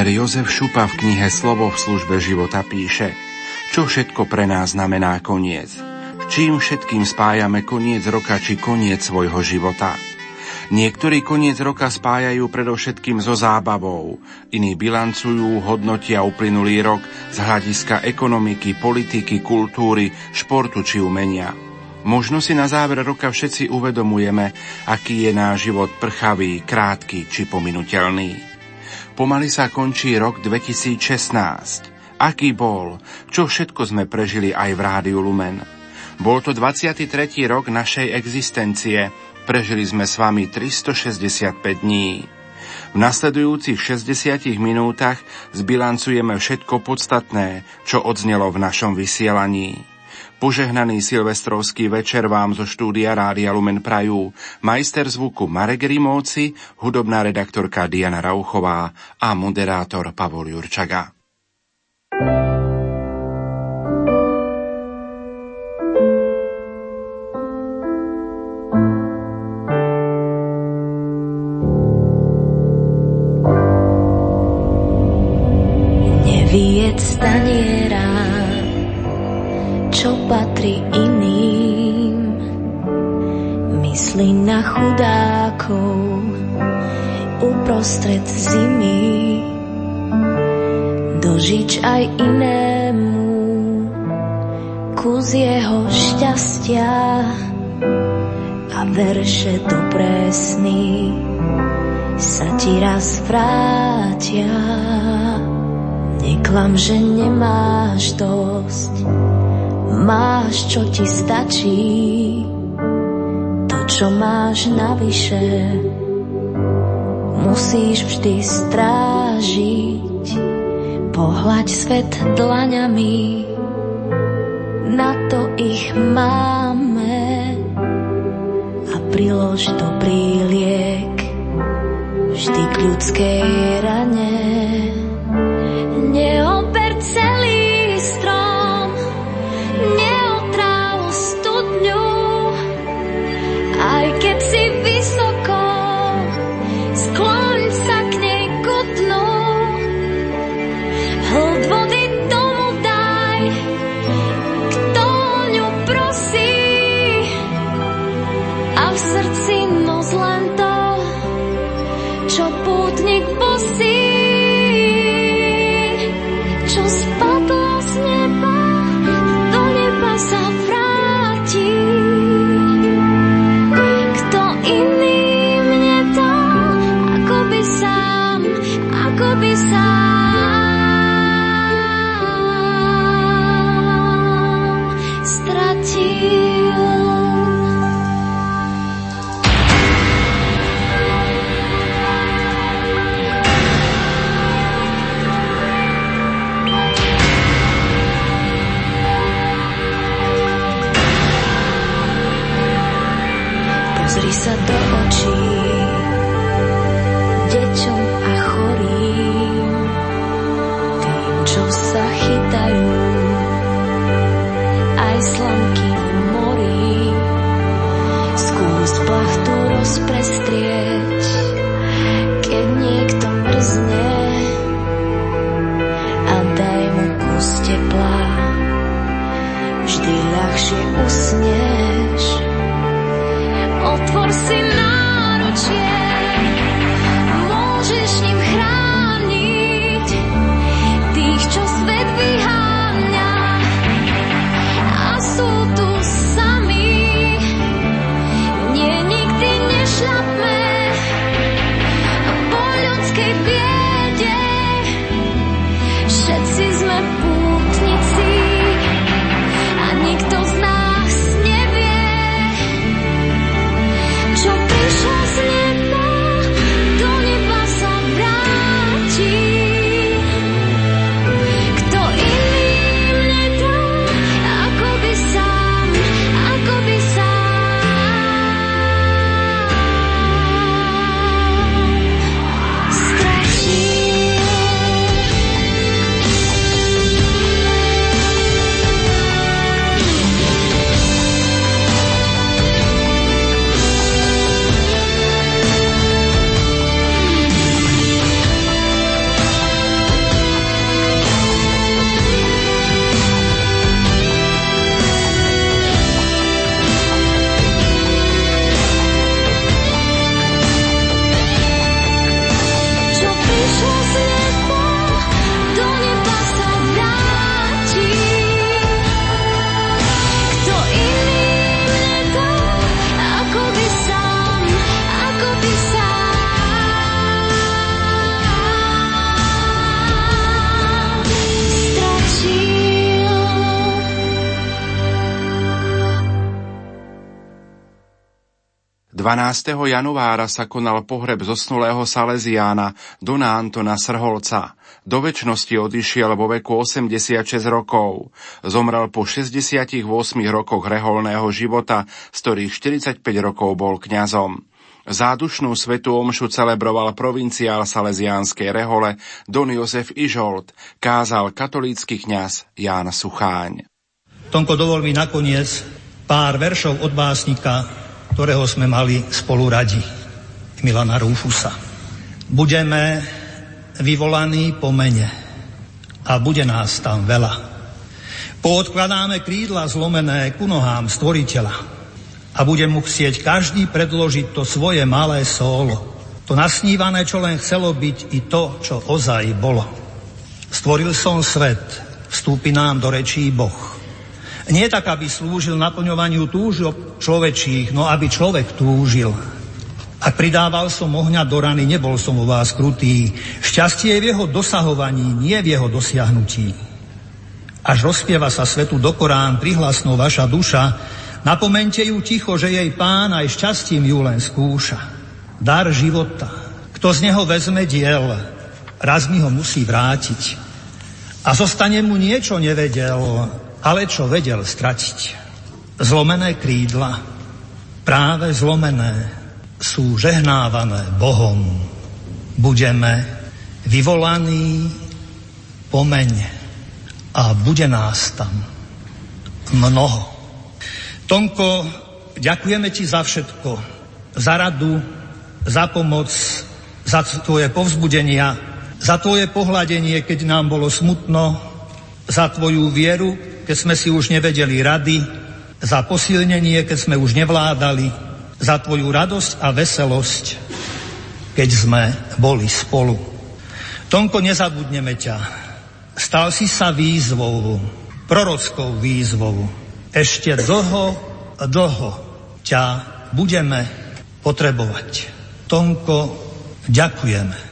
Páter Jozef Šupa v knihe Slovo v službe života píše, čo všetko pre nás znamená koniec. Čím všetkým spájame koniec roka či koniec svojho života. Niektorí koniec roka spájajú predovšetkým so zábavou, iní bilancujú, hodnotia uplynulý rok z hľadiska ekonomiky, politiky, kultúry, športu či umenia. Možno si na záver roka všetci uvedomujeme, aký je náš život prchavý, krátky či pominuteľný. Pomaly sa končí rok 2016. Aký bol? Čo všetko sme prežili aj v Rádiu Lumen? Bol to 23. rok našej existencie. Prežili sme s vami 365 dní. V nasledujúcich 60 minútach zbilancujeme všetko podstatné, čo odznelo v našom vysielaní. Požehnaný silvestrovský večer vám zo štúdia Rádia Lumen Prajú majster zvuku Marek Rimóci, hudobná redaktorka Diana Rauchová a moderátor Pavol Jurčaga. Chudákov uprostred zimy dožič aj inému kus jeho šťastia a verše dobré sny sa ti raz vrátia. Neklam, že nemáš dosť, máš, čo ti stačí čo máš navyše, musíš vždy strážiť. Pohľaď svet dlaňami, na to ich máme a prilož dobrý liek vždy k ľudskej rane. 12. januára sa konal pohreb zosnulého Salesiána Dona Antona Srholca. Do väčšnosti odišiel vo veku 86 rokov. Zomrel po 68 rokoch reholného života, z ktorých 45 rokov bol kňazom. Zádušnú svetú omšu celebroval provinciál Salesiánskej rehole Don Jozef Ižolt, kázal katolícky kňaz Ján Sucháň. Tonko, dovol mi nakoniec pár veršov od básnika ktorého sme mali spolu radi, Milana Rúfusa. Budeme vyvolaní po mene a bude nás tam veľa. Poodkladáme krídla zlomené ku nohám stvoriteľa a bude mu chcieť každý predložiť to svoje malé sólo, to nasnívané, čo len chcelo byť i to, čo ozaj bolo. Stvoril som svet, vstúpi nám do rečí Boh. Nie tak, aby slúžil naplňovaniu túžob človečích, no aby človek túžil. Ak pridával som ohňa do rany, nebol som u vás krutý. Šťastie je v jeho dosahovaní, nie v jeho dosiahnutí. Až rozpieva sa svetu do Korán prihlasnou vaša duša, napomente ju ticho, že jej pán aj šťastím ju len skúša. Dar života. Kto z neho vezme diel, raz mi ho musí vrátiť. A zostane mu niečo nevedel, ale čo vedel stratiť? Zlomené krídla, práve zlomené, sú žehnávané Bohom. Budeme vyvolaní pomeň a bude nás tam mnoho. Tonko, ďakujeme ti za všetko, za radu, za pomoc, za tvoje povzbudenia, za tvoje pohľadenie, keď nám bolo smutno, za tvoju vieru, keď sme si už nevedeli rady, za posilnenie, keď sme už nevládali, za tvoju radosť a veselosť, keď sme boli spolu. Tonko, nezabudneme ťa. Stal si sa výzvou, prorockou výzvou. Ešte dlho, dlho ťa budeme potrebovať. Tonko, ďakujeme.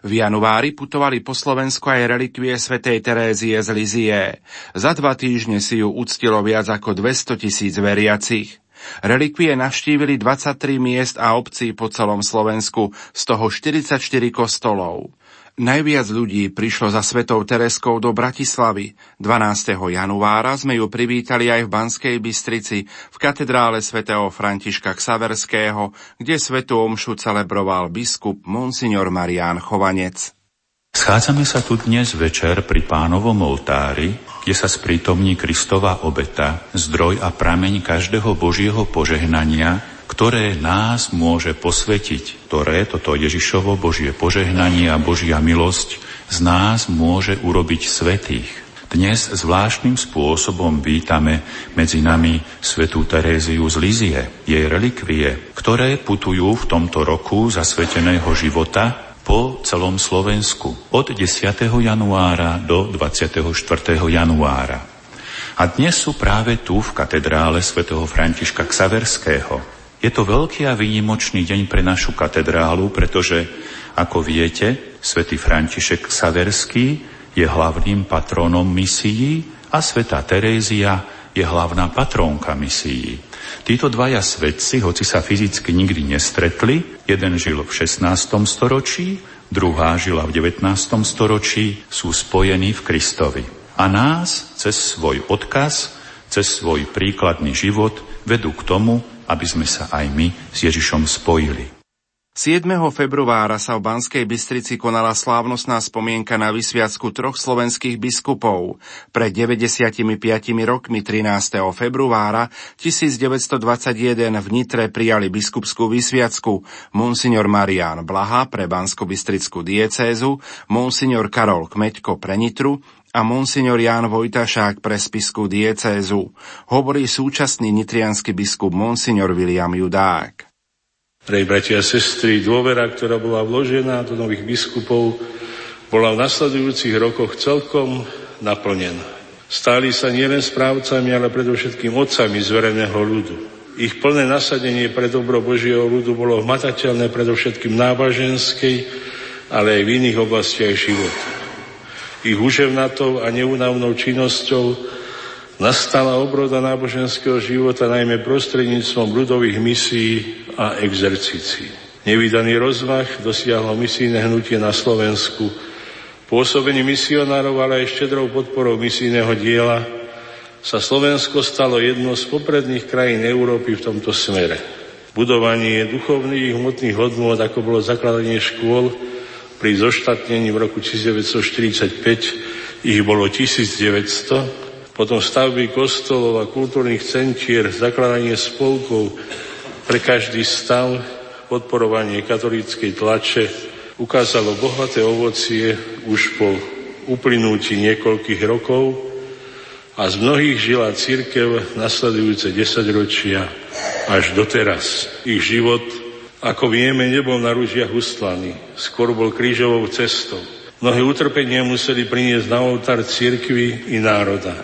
V januári putovali po Slovensku aj relikvie svätej Terézie z Lizie. Za dva týždne si ju uctilo viac ako 200 tisíc veriacich. Relikvie navštívili 23 miest a obcí po celom Slovensku, z toho 44 kostolov. Najviac ľudí prišlo za Svetou Tereskou do Bratislavy. 12. januára sme ju privítali aj v Banskej Bystrici, v katedrále svätého Františka Ksaverského, kde Svetú Omšu celebroval biskup Monsignor Marián Chovanec. Schádzame sa tu dnes večer pri pánovom oltári, kde sa sprítomní Kristova obeta, zdroj a prameň každého Božieho požehnania, ktoré nás môže posvetiť, ktoré toto Ježišovo Božie požehnanie a Božia milosť z nás môže urobiť svetých. Dnes zvláštnym spôsobom vítame medzi nami svetú Teréziu z Lízie, jej relikvie, ktoré putujú v tomto roku zasveteného života po celom Slovensku od 10. januára do 24. januára. A dnes sú práve tu v katedrále svätého Františka Ksaverského, je to veľký a výnimočný deň pre našu katedrálu, pretože, ako viete, svätý František Saverský je hlavným patrónom misií a sveta Terézia je hlavná patrónka misií. Títo dvaja svetci, hoci sa fyzicky nikdy nestretli, jeden žil v 16. storočí, druhá žila v 19. storočí, sú spojení v Kristovi. A nás cez svoj odkaz, cez svoj príkladný život vedú k tomu, aby sme sa aj my s Ježišom spojili. 7. februára sa v Banskej Bystrici konala slávnostná spomienka na vysviacku troch slovenských biskupov. Pred 95 rokmi 13. februára 1921 v Nitre prijali biskupskú vysviacku monsignor Marián Blaha pre Bansko-Bystrickú diecézu, monsignor Karol Kmeďko pre Nitru a monsignor Ján Vojtašák pre spisku diecézu, hovorí súčasný nitrianský biskup monsignor William Judák. Prej bratia a sestry, dôvera, ktorá bola vložená do nových biskupov, bola v nasledujúcich rokoch celkom naplnená. Stáli sa nielen správcami, ale predovšetkým otcami zvereného ľudu. Ich plné nasadenie pre dobro Božieho ľudu bolo hmatateľné predovšetkým náboženskej, ale aj v iných oblastiach života ich uževnatou a neunavnou činnosťou Nastala obroda náboženského života najmä prostredníctvom ľudových misií a exercícií. Nevydaný rozmach dosiahlo misijné hnutie na Slovensku, pôsobení misionárov, ale aj štedrou podporou misijného diela sa Slovensko stalo jednou z popredných krajín Európy v tomto smere. Budovanie duchovných hmotných hodnôt, ako bolo zakladanie škôl, pri zoštatnení v roku 1945 ich bolo 1900, potom stavby kostolov a kultúrnych centier, zakladanie spolkov pre každý stav, podporovanie katolíckej tlače ukázalo bohaté ovocie už po uplynutí niekoľkých rokov a z mnohých žila církev nasledujúce desaťročia až doteraz. Ich život, ako vieme, nebol na ružiach ustlaný, skôr bol krížovou cestou. Mnohé utrpenia museli priniesť na oltár církvy i národa.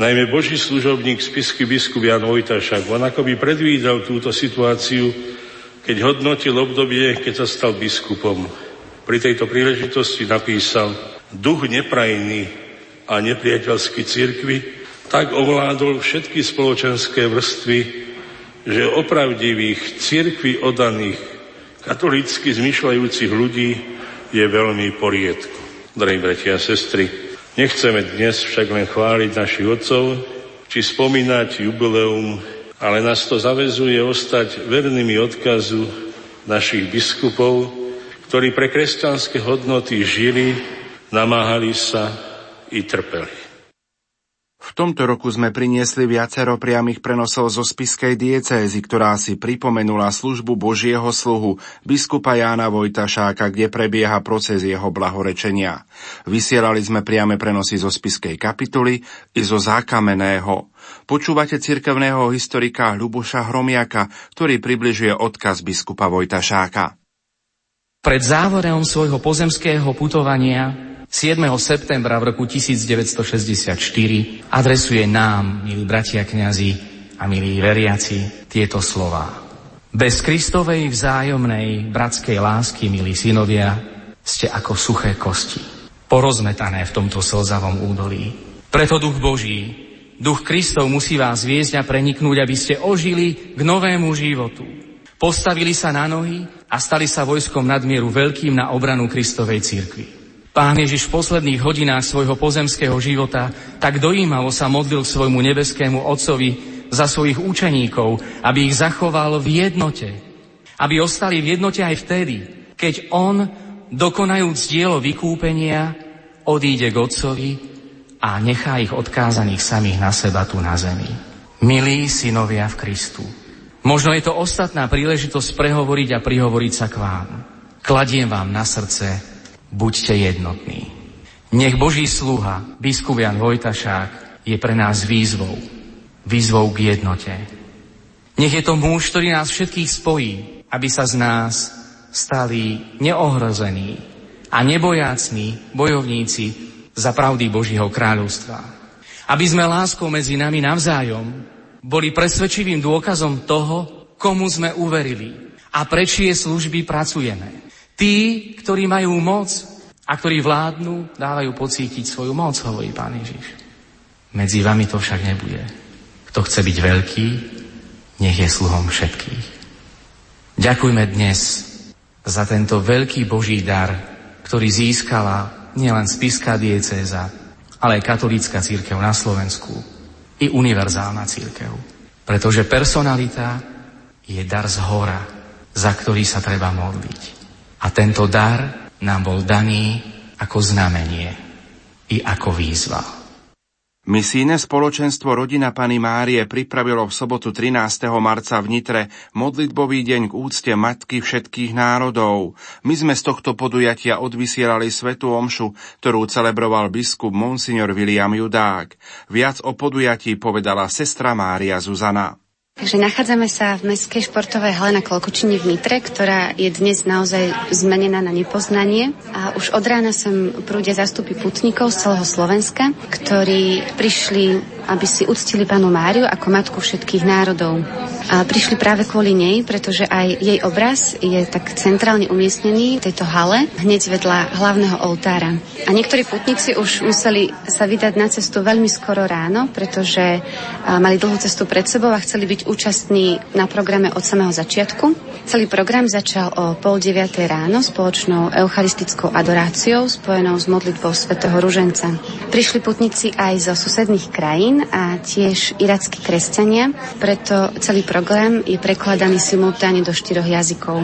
Najmä Boží služobník spisky biskup Jan Vojtašák, on by predvídal túto situáciu, keď hodnotil obdobie, keď sa stal biskupom. Pri tejto príležitosti napísal, duch neprajný a nepriateľský cirkvi tak ovládol všetky spoločenské vrstvy, že opravdivých cirkvi odaných, katolícky zmyšľajúcich ľudí je veľmi poriedko. Drahí bratia a sestry, Nechceme dnes však len chváliť našich otcov, či spomínať jubileum, ale nás to zavezuje ostať vernými odkazu našich biskupov, ktorí pre kresťanské hodnoty žili, namáhali sa i trpeli. V tomto roku sme priniesli viacero priamých prenosov zo spiskej diecézy, ktorá si pripomenula službu Božieho sluhu biskupa Jána Vojtašáka, kde prebieha proces jeho blahorečenia. Vysielali sme priame prenosy zo spiskej kapituly i zo zákameného. Počúvate cirkevného historika Ľuboša Hromiaka, ktorý približuje odkaz biskupa Vojtašáka. Pred závorom svojho pozemského putovania 7. septembra v roku 1964 adresuje nám, milí bratia kňazi a milí veriaci, tieto slova. Bez Kristovej vzájomnej bratskej lásky, milí synovia, ste ako suché kosti, porozmetané v tomto slzavom údolí. Preto duch Boží, duch Kristov musí vás viesť a preniknúť, aby ste ožili k novému životu. Postavili sa na nohy a stali sa vojskom nadmieru veľkým na obranu Kristovej cirkvi. Pán Ježiš v posledných hodinách svojho pozemského života tak dojímavo sa modlil svojmu nebeskému Otcovi za svojich učeníkov, aby ich zachoval v jednote. Aby ostali v jednote aj vtedy, keď On, dokonajúc dielo vykúpenia, odíde k Otcovi a nechá ich odkázaných samých na seba tu na zemi. Milí synovia v Kristu, možno je to ostatná príležitosť prehovoriť a prihovoriť sa k vám. Kladiem vám na srdce buďte jednotní. Nech Boží sluha, biskup Jan Vojtašák, je pre nás výzvou. Výzvou k jednote. Nech je to muž, ktorý nás všetkých spojí, aby sa z nás stali neohrození a nebojácní bojovníci za pravdy Božího kráľovstva. Aby sme láskou medzi nami navzájom boli presvedčivým dôkazom toho, komu sme uverili a prečie služby pracujeme. Tí, ktorí majú moc a ktorí vládnu, dávajú pocítiť svoju moc, hovorí Pán Ježiš. Medzi vami to však nebude. Kto chce byť veľký, nech je sluhom všetkých. Ďakujme dnes za tento veľký Boží dar, ktorý získala nielen spiská diecéza, ale aj katolícka církev na Slovensku i univerzálna církev. Pretože personalita je dar z hora, za ktorý sa treba modliť. A tento dar nám bol daný ako znamenie i ako výzva. Misijné spoločenstvo Rodina Pany Márie pripravilo v sobotu 13. marca v Nitre modlitbový deň k úcte Matky všetkých národov. My sme z tohto podujatia odvysielali Svetu Omšu, ktorú celebroval biskup Monsignor William Judák. Viac o podujatí povedala sestra Mária Zuzana. Takže nachádzame sa v Mestskej športovej hale na Kolkučine v Nitre, ktorá je dnes naozaj zmenená na nepoznanie. A už od rána sem prúdia zastupy putníkov z celého Slovenska, ktorí prišli, aby si uctili panu Máriu ako matku všetkých národov. A prišli práve kvôli nej, pretože aj jej obraz je tak centrálne umiestnený v tejto hale, hneď vedľa hlavného oltára. A niektorí putníci už museli sa vydať na cestu veľmi skoro ráno, pretože mali dlhú cestu pred sebou a chceli byť účastní na programe od samého začiatku. Celý program začal o pol deviatej ráno spoločnou eucharistickou adoráciou spojenou s modlitbou svätého Ruženca. Prišli putníci aj zo susedných krajín a tiež irackí kresťania, preto celý program je prekladaný simultáne do štyroch jazykov.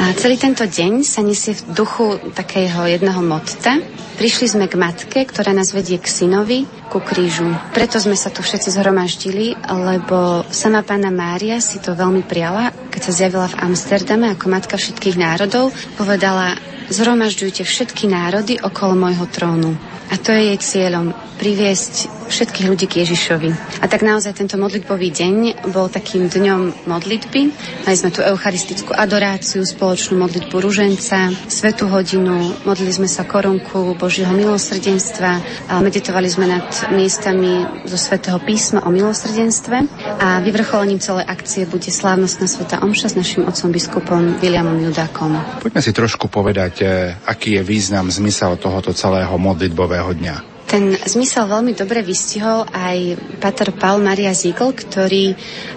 A celý tento deň sa nesie v duchu takého jedného motta. Prišli sme k matke, ktorá nás vedie k synovi, ku krížu. Preto sme sa tu všetci zhromaždili, lebo sama pána Mária si to veľmi priala, keď sa zjavila v Amsterdame ako matka všetkých národov, povedala, zhromažďujte všetky národy okolo môjho trónu. A to je jej cieľom, priviesť všetkých ľudí k Ježišovi. A tak naozaj tento modlitbový deň bol takým dňom modlitby. Mali sme tu eucharistickú adoráciu, spoločnú modlitbu ruženca, svetú hodinu, modlili sme sa korunku Božieho milosrdenstva a meditovali sme nad miestami zo svetého písma o milosrdenstve a vyvrcholením celej akcie bude slávnostná sveta omša s našim otcom biskupom Williamom Judákom. Poďme si trošku povedať, eh, aký je význam, zmysel tohoto celého modlitbového dňa. Ten zmysel veľmi dobre vystihol aj Pater Paul Maria Ziegel, ktorý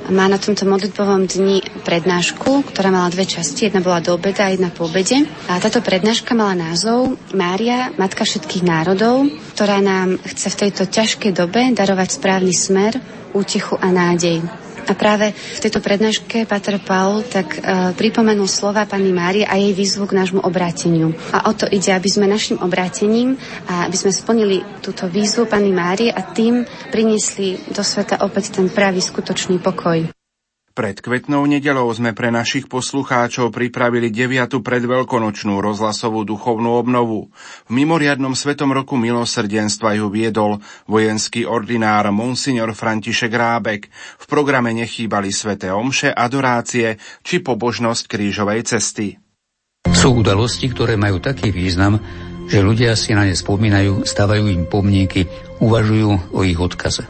má na tomto modlitbovom dni prednášku, ktorá mala dve časti. Jedna bola do obeda a jedna po obede. A táto prednáška mala názov Mária, Matka všetkých národov, ktorá nám chce v tejto ťažkej dobe darovať správny smer, útechu a nádej. A práve v tejto prednáške Pater Paul tak uh, pripomenul slova pani Márie a jej výzvu k nášmu obráteniu. A o to ide, aby sme našim obrátením a aby sme splnili túto výzvu pani Márie a tým priniesli do sveta opäť ten pravý skutočný pokoj. Pred kvetnou nedelou sme pre našich poslucháčov pripravili 9. predveľkonočnú rozhlasovú duchovnú obnovu. V mimoriadnom svetom roku milosrdenstva ju viedol vojenský ordinár Monsignor František Rábek. V programe nechýbali sveté omše, adorácie či pobožnosť krížovej cesty. Sú udalosti, ktoré majú taký význam, že ľudia si na ne spomínajú, stavajú im pomníky, uvažujú o ich odkaze.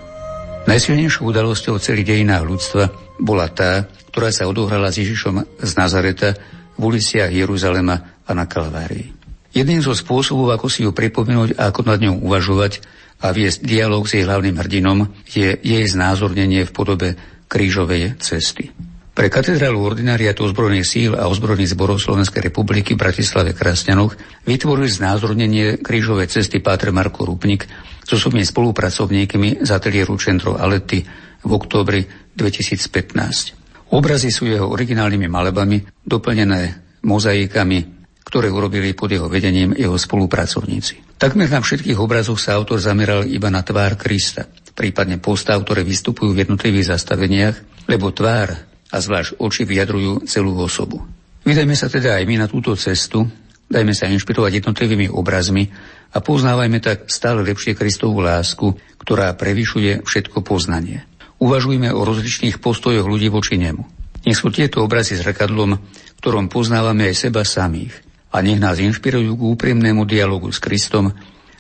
Najsilnejšou udalosťou celých dejinách ľudstva bola tá, ktorá sa odohrala s Ježišom z Nazareta v uliciach Jeruzalema a na Kalvárii. Jedným zo spôsobov, ako si ju pripomenúť a ako nad ňou uvažovať a viesť dialog s jej hlavným hrdinom, je jej znázornenie v podobe krížovej cesty. Pre katedrálu ordináriatu ozbrojených síl a ozbrojených zborov Slovenskej republiky v Bratislave Krasňanoch vytvorili znázornenie krížovej cesty Pátr Marko Rupnik so svojimi spolupracovníkmi z ateliéru Centro Alety v októbri 2015. Obrazy sú jeho originálnymi malebami, doplnené mozaikami, ktoré urobili pod jeho vedením jeho spolupracovníci. Takmer na všetkých obrazoch sa autor zameral iba na tvár Krista, prípadne postav, ktoré vystupujú v jednotlivých zastaveniach, lebo tvár a zvlášť oči vyjadrujú celú osobu. Vydajme sa teda aj my na túto cestu, dajme sa inšpirovať jednotlivými obrazmi a poznávajme tak stále lepšie Kristovú lásku, ktorá prevyšuje všetko poznanie. Uvažujme o rozličných postojoch ľudí voči nemu. Nech sú tieto obrazy zrkadlom, ktorom poznávame aj seba samých a nech nás inšpirujú k úprimnému dialogu s Kristom,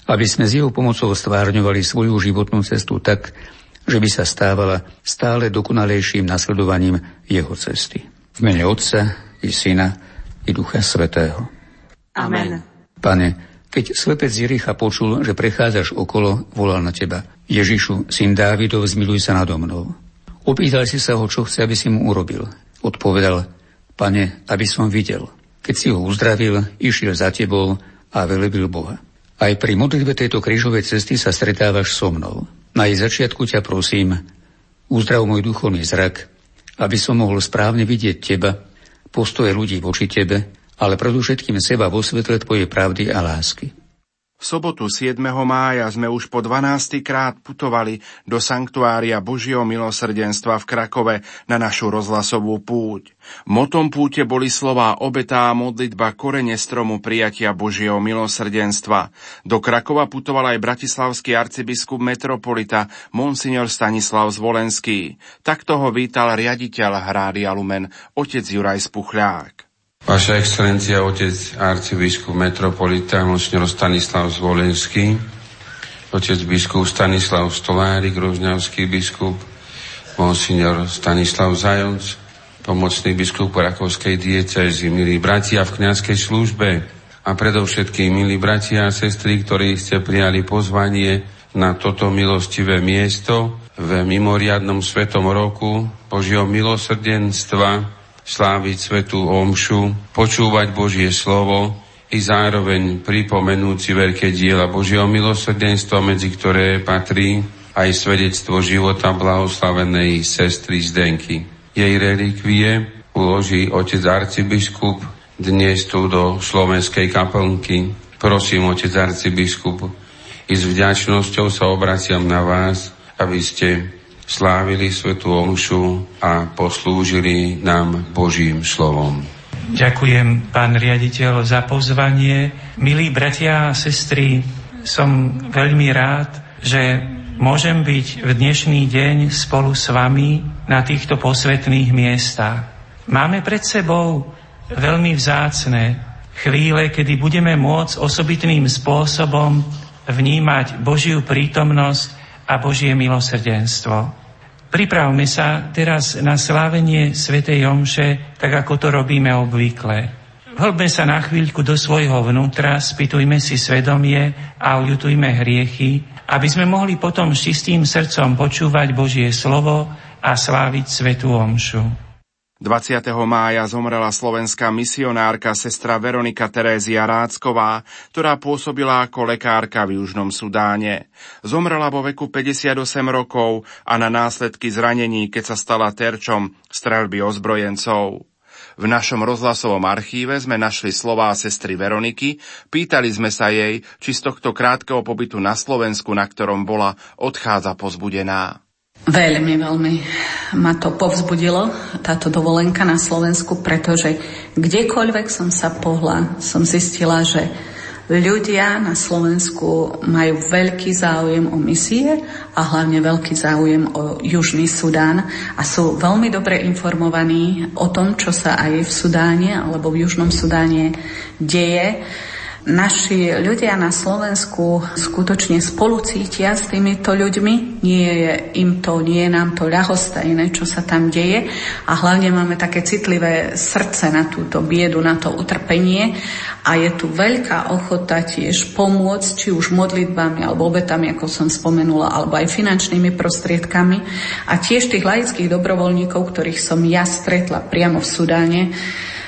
aby sme s jeho pomocou stvárňovali svoju životnú cestu tak, že by sa stávala stále dokonalejším nasledovaním jeho cesty. V mene Otca i Syna i Ducha Svetého. Amen. Pane, keď slepec Jericha počul, že prechádzaš okolo, volal na teba. Ježišu, syn Dávidov, zmiluj sa nado mnou. Opýtal si sa ho, čo chce, aby si mu urobil. Odpovedal, pane, aby som videl. Keď si ho uzdravil, išiel za tebou a velebil Boha. Aj pri modlitbe tejto krížovej cesty sa stretávaš so mnou. Na jej začiatku ťa prosím, uzdrav môj duchovný zrak, aby som mohol správne vidieť teba, postoje ľudí voči tebe ale predovšetkým seba vo svetle Tvojej pravdy a lásky. V sobotu 7. mája sme už po 12. krát putovali do Sanktuária Božieho milosrdenstva v Krakove na našu rozhlasovú púť. Motom púte boli slová obetá modlitba korene stromu prijatia Božieho milosrdenstva. Do Krakova putoval aj bratislavský arcibiskup metropolita Monsignor Stanislav Zvolenský. Takto ho vítal riaditeľ Hrádia Lumen, otec Juraj Spuchľák. Vaša excelencia, otec arcibiskup metropolita, monsignor Stanislav Zvolenský, otec biskup Stanislav Stolárik, rožňavský biskup, monsignor Stanislav Zajonc, pomocný biskup Rakovskej diecezy, milí bratia v kniazkej službe a predovšetkým milí bratia a sestry, ktorí ste prijali pozvanie na toto milostivé miesto v mimoriadnom svetom roku Božieho milosrdenstva, sláviť svetú omšu, počúvať Božie slovo i zároveň pripomenúci veľké diela Božieho milosrdenstva, medzi ktoré patrí aj svedectvo života blahoslavenej sestry Zdenky. Jej relikvie uloží otec arcibiskup dnes tu do slovenskej kaplnky. Prosím, otec arcibiskup, i s vďačnosťou sa obraciam na vás, aby ste slávili Svetú Omšu a poslúžili nám Božím slovom. Ďakujem, pán riaditeľ, za pozvanie. Milí bratia a sestry, som veľmi rád, že môžem byť v dnešný deň spolu s vami na týchto posvetných miestach. Máme pred sebou veľmi vzácne chvíle, kedy budeme môcť osobitným spôsobom vnímať Božiu prítomnosť a Božie milosrdenstvo. Pripravme sa teraz na slávenie Svetej Omše, tak ako to robíme obvykle. Vhlbme sa na chvíľku do svojho vnútra, spýtujme si svedomie a uľutujme hriechy, aby sme mohli potom s čistým srdcom počúvať Božie slovo a sláviť Svetú Omšu. 20. mája zomrela slovenská misionárka sestra Veronika Terézia Rácková, ktorá pôsobila ako lekárka v Južnom Sudáne. Zomrela vo veku 58 rokov a na následky zranení, keď sa stala terčom strelby ozbrojencov. V našom rozhlasovom archíve sme našli slová sestry Veroniky, pýtali sme sa jej, či z tohto krátkeho pobytu na Slovensku, na ktorom bola, odchádza pozbudená. Veľmi, veľmi ma to povzbudilo, táto dovolenka na Slovensku, pretože kdekoľvek som sa pohla, som zistila, že ľudia na Slovensku majú veľký záujem o misie a hlavne veľký záujem o Južný Sudán a sú veľmi dobre informovaní o tom, čo sa aj v Sudáne alebo v Južnom Sudáne deje naši ľudia na Slovensku skutočne spolu cítia s týmito ľuďmi. Nie je im to, nie je nám to ľahostajné, čo sa tam deje. A hlavne máme také citlivé srdce na túto biedu, na to utrpenie. A je tu veľká ochota tiež pomôcť, či už modlitbami, alebo obetami, ako som spomenula, alebo aj finančnými prostriedkami. A tiež tých laických dobrovoľníkov, ktorých som ja stretla priamo v Sudáne,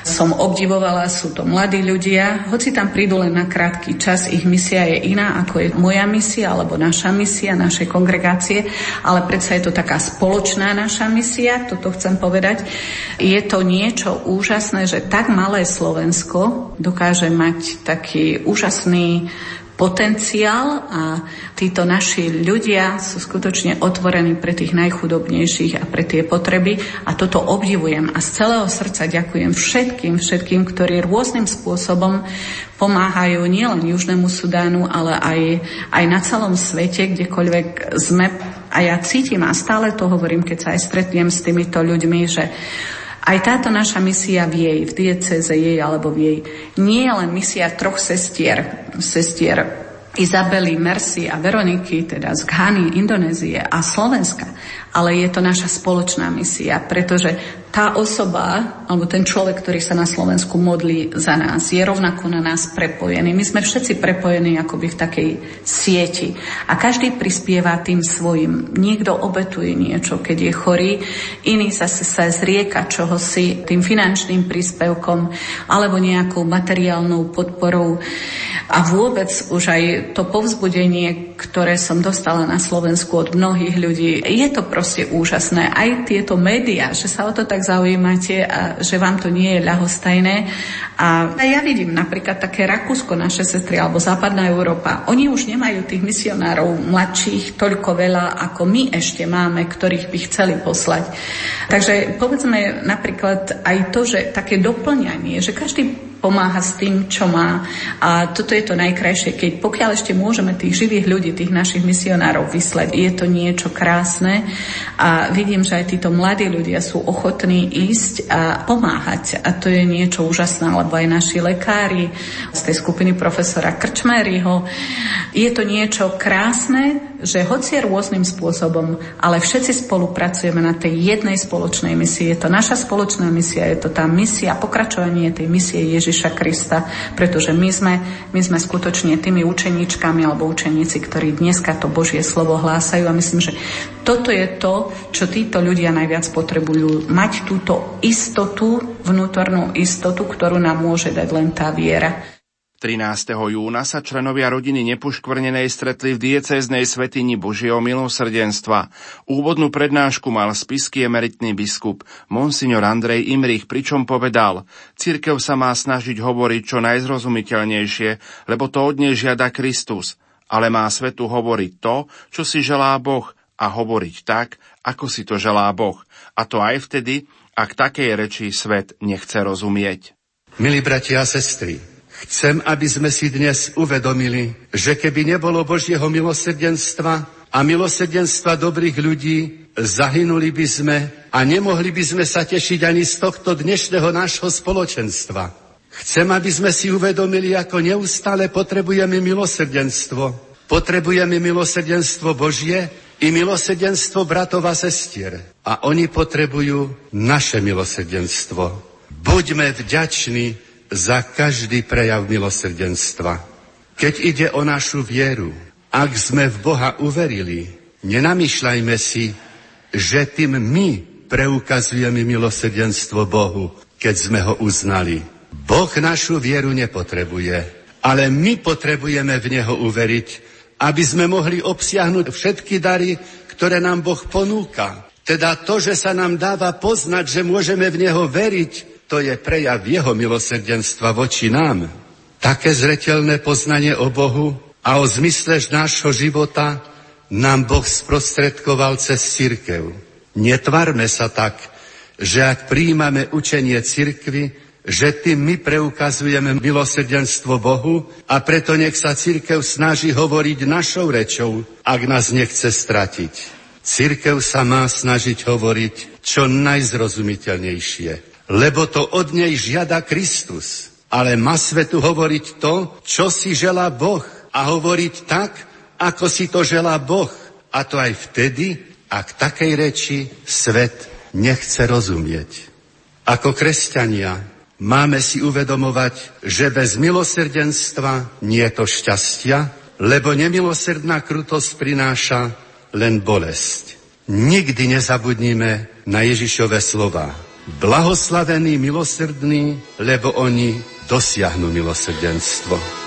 som obdivovala, sú to mladí ľudia, hoci tam prídu len na krátky čas, ich misia je iná, ako je moja misia alebo naša misia, našej kongregácie, ale predsa je to taká spoločná naša misia, toto chcem povedať. Je to niečo úžasné, že tak malé Slovensko dokáže mať taký úžasný potenciál a títo naši ľudia sú skutočne otvorení pre tých najchudobnejších a pre tie potreby a toto obdivujem a z celého srdca ďakujem všetkým, všetkým, ktorí rôznym spôsobom pomáhajú nielen Južnému Sudánu, ale aj, aj na celom svete, kdekoľvek sme. A ja cítim a stále to hovorím, keď sa aj stretnem s týmito ľuďmi, že aj táto naša misia v jej, v dieceze jej alebo v jej, nie je len misia troch sestier, sestier Izabely, Mercy a Veroniky, teda z Ghany, Indonézie a Slovenska, ale je to naša spoločná misia, pretože tá osoba, alebo ten človek, ktorý sa na Slovensku modlí za nás, je rovnako na nás prepojený. My sme všetci prepojení akoby v takej sieti a každý prispieva tým svojim. Niekto obetuje niečo, keď je chorý, iný sa, sa zrieka čoho si tým finančným príspevkom alebo nejakou materiálnou podporou. A vôbec už aj to povzbudenie, ktoré som dostala na Slovensku od mnohých ľudí, je to proste úžasné. Aj tieto médiá, že sa o to tak zaujímate a že vám to nie je ľahostajné. A ja vidím napríklad také Rakúsko, naše sestry, alebo Západná Európa. Oni už nemajú tých misionárov mladších toľko veľa, ako my ešte máme, ktorých by chceli poslať. Takže povedzme napríklad aj to, že také doplňanie, že každý pomáha s tým, čo má. A toto je to najkrajšie, keď pokiaľ ešte môžeme tých živých ľudí, tých našich misionárov vyslať, je to niečo krásne a vidím, že aj títo mladí ľudia sú ochotní ísť a pomáhať a to je niečo úžasné, lebo aj naši lekári z tej skupiny profesora Krčmeryho, je to niečo krásne, že hoci rôznym spôsobom, ale všetci spolupracujeme na tej jednej spoločnej misii. Je to naša spoločná misia, je to tá misia, pokračovanie tej misie Ježiša Krista, pretože my sme, my sme skutočne tými učeníčkami alebo učeníci, ktorí dneska to Božie slovo hlásajú a myslím, že toto je to, čo títo ľudia najviac potrebujú. Mať túto istotu, vnútornú istotu, ktorú nám môže dať len tá viera. 13. júna sa členovia rodiny nepoškvrnenej stretli v diecéznej svetini Božieho milosrdenstva. Úvodnú prednášku mal spisky emeritný biskup Monsignor Andrej Imrich, pričom povedal, cirkev sa má snažiť hovoriť čo najzrozumiteľnejšie, lebo to od nej žiada Kristus, ale má svetu hovoriť to, čo si želá Boh a hovoriť tak, ako si to želá Boh. A to aj vtedy, ak takej reči svet nechce rozumieť. Milí bratia a sestry, Chcem, aby sme si dnes uvedomili, že keby nebolo Božieho milosrdenstva a milosrdenstva dobrých ľudí, zahynuli by sme a nemohli by sme sa tešiť ani z tohto dnešného nášho spoločenstva. Chcem, aby sme si uvedomili, ako neustále potrebujeme milosrdenstvo. Potrebujeme milosrdenstvo Božie i milosrdenstvo bratov a sestier. A oni potrebujú naše milosrdenstvo. Buďme vďační za každý prejav milosrdenstva. Keď ide o našu vieru, ak sme v Boha uverili, nenamýšľajme si, že tým my preukazujeme milosrdenstvo Bohu, keď sme ho uznali. Boh našu vieru nepotrebuje, ale my potrebujeme v Neho uveriť, aby sme mohli obsiahnuť všetky dary, ktoré nám Boh ponúka. Teda to, že sa nám dáva poznať, že môžeme v Neho veriť, to je prejav jeho milosrdenstva voči nám. Také zretelné poznanie o Bohu a o zmysle nášho života nám Boh sprostredkoval cez církev. Netvarme sa tak, že ak príjmame učenie cirkvy, že tým my preukazujeme milosrdenstvo Bohu a preto nech sa církev snaží hovoriť našou rečou, ak nás nechce stratiť. Církev sa má snažiť hovoriť čo najzrozumiteľnejšie, lebo to od nej žiada Kristus. Ale má svetu hovoriť to, čo si želá Boh a hovoriť tak, ako si to želá Boh. A to aj vtedy, ak takej reči svet nechce rozumieť. Ako kresťania máme si uvedomovať, že bez milosrdenstva nie je to šťastia, lebo nemilosrdná krutosť prináša len bolesť. Nikdy nezabudnime na Ježišove slova. Blahoslavení milosrdní, lebo oni dosiahnu milosrdenstvo.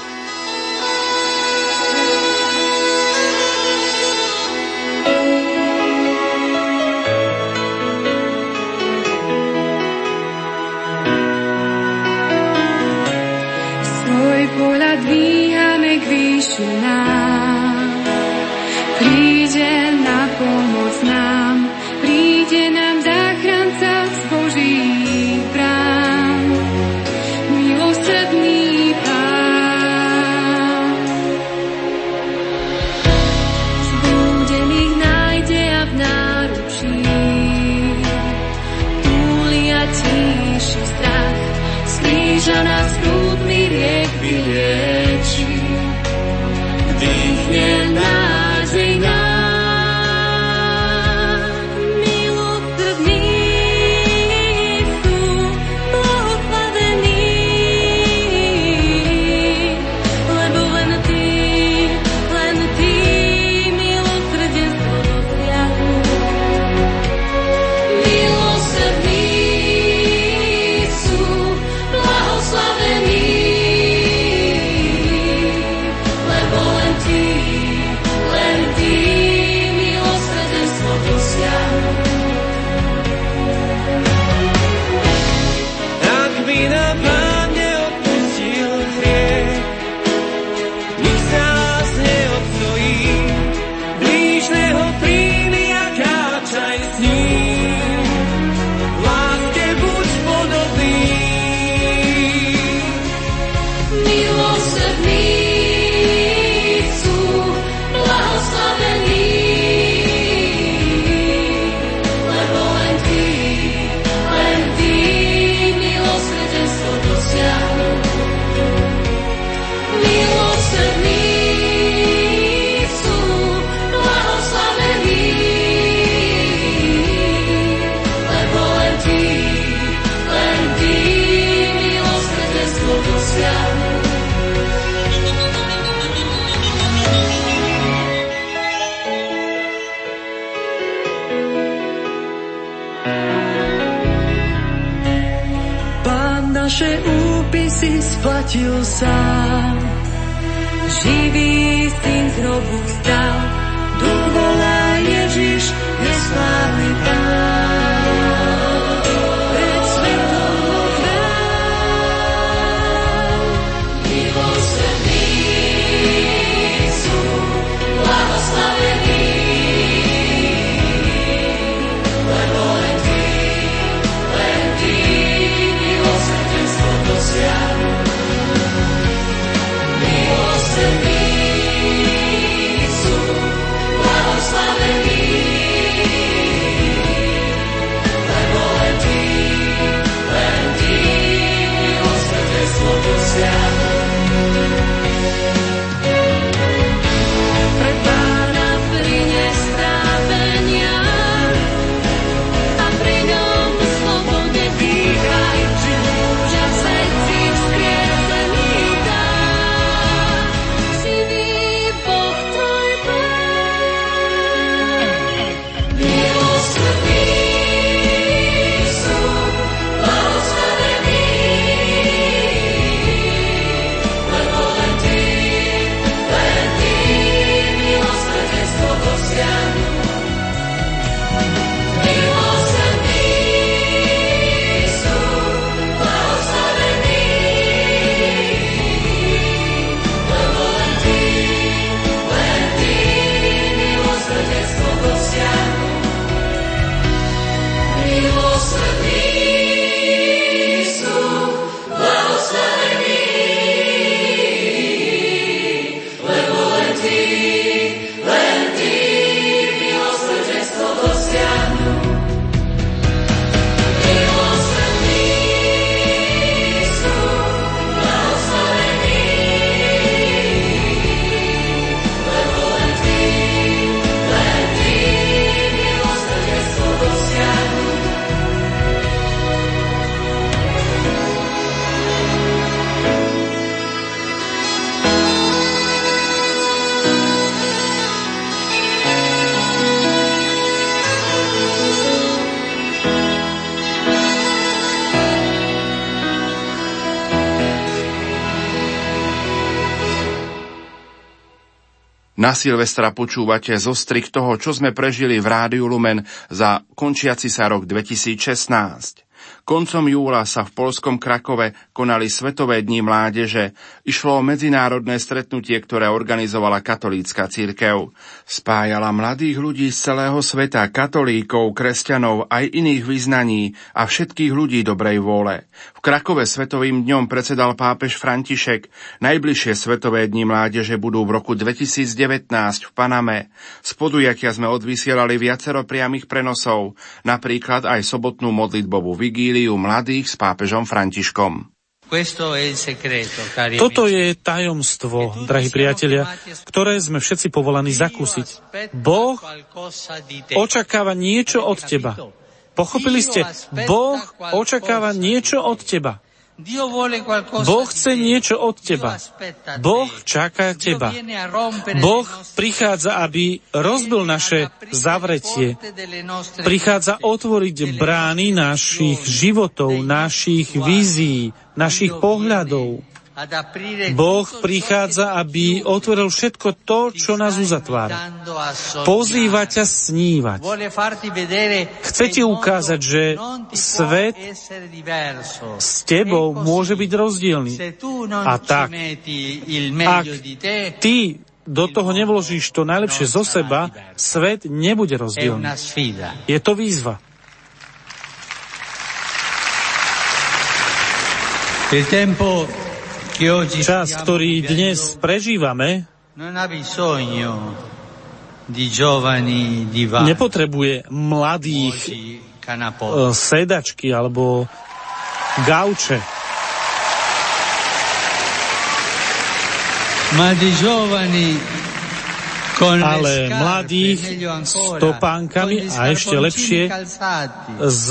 Na Silvestra počúvate zo strik toho, čo sme prežili v Rádiu Lumen za končiaci sa rok 2016. Koncom júla sa v polskom Krakove konali Svetové dni mládeže. Išlo o medzinárodné stretnutie, ktoré organizovala katolícka církev. Spájala mladých ľudí z celého sveta, katolíkov, kresťanov, aj iných vyznaní a všetkých ľudí dobrej vôle. V Krakove Svetovým dňom predsedal pápež František. Najbližšie Svetové dni mládeže budú v roku 2019 v Paname. Z podujatia sme odvysielali viacero priamých prenosov, napríklad aj sobotnú modlitbovú vigíliu mladých s pápežom Františkom. Toto je tajomstvo, drahí priatelia, ktoré sme všetci povolaní zakúsiť. Boh očakáva niečo od teba. Pochopili ste? Boh očakáva niečo od teba. Boh chce niečo od teba. Boh čaká teba. Boh prichádza, aby rozbil naše zavretie. Prichádza otvoriť brány našich životov, našich vízií, našich pohľadov. Boh prichádza, aby otvoril všetko to, čo nás uzatvára. Pozýva ťa snívať. Chce ti ukázať, že svet s tebou môže byť rozdielný. A tak, ak ty do toho nevložíš to najlepšie zo seba, svet nebude rozdielný. Je to výzva. Il tempo Čas, ktorý dnes prežívame, nepotrebuje mladých eh, sedačky alebo gauče. ale mladých s topánkami a ešte lepšie s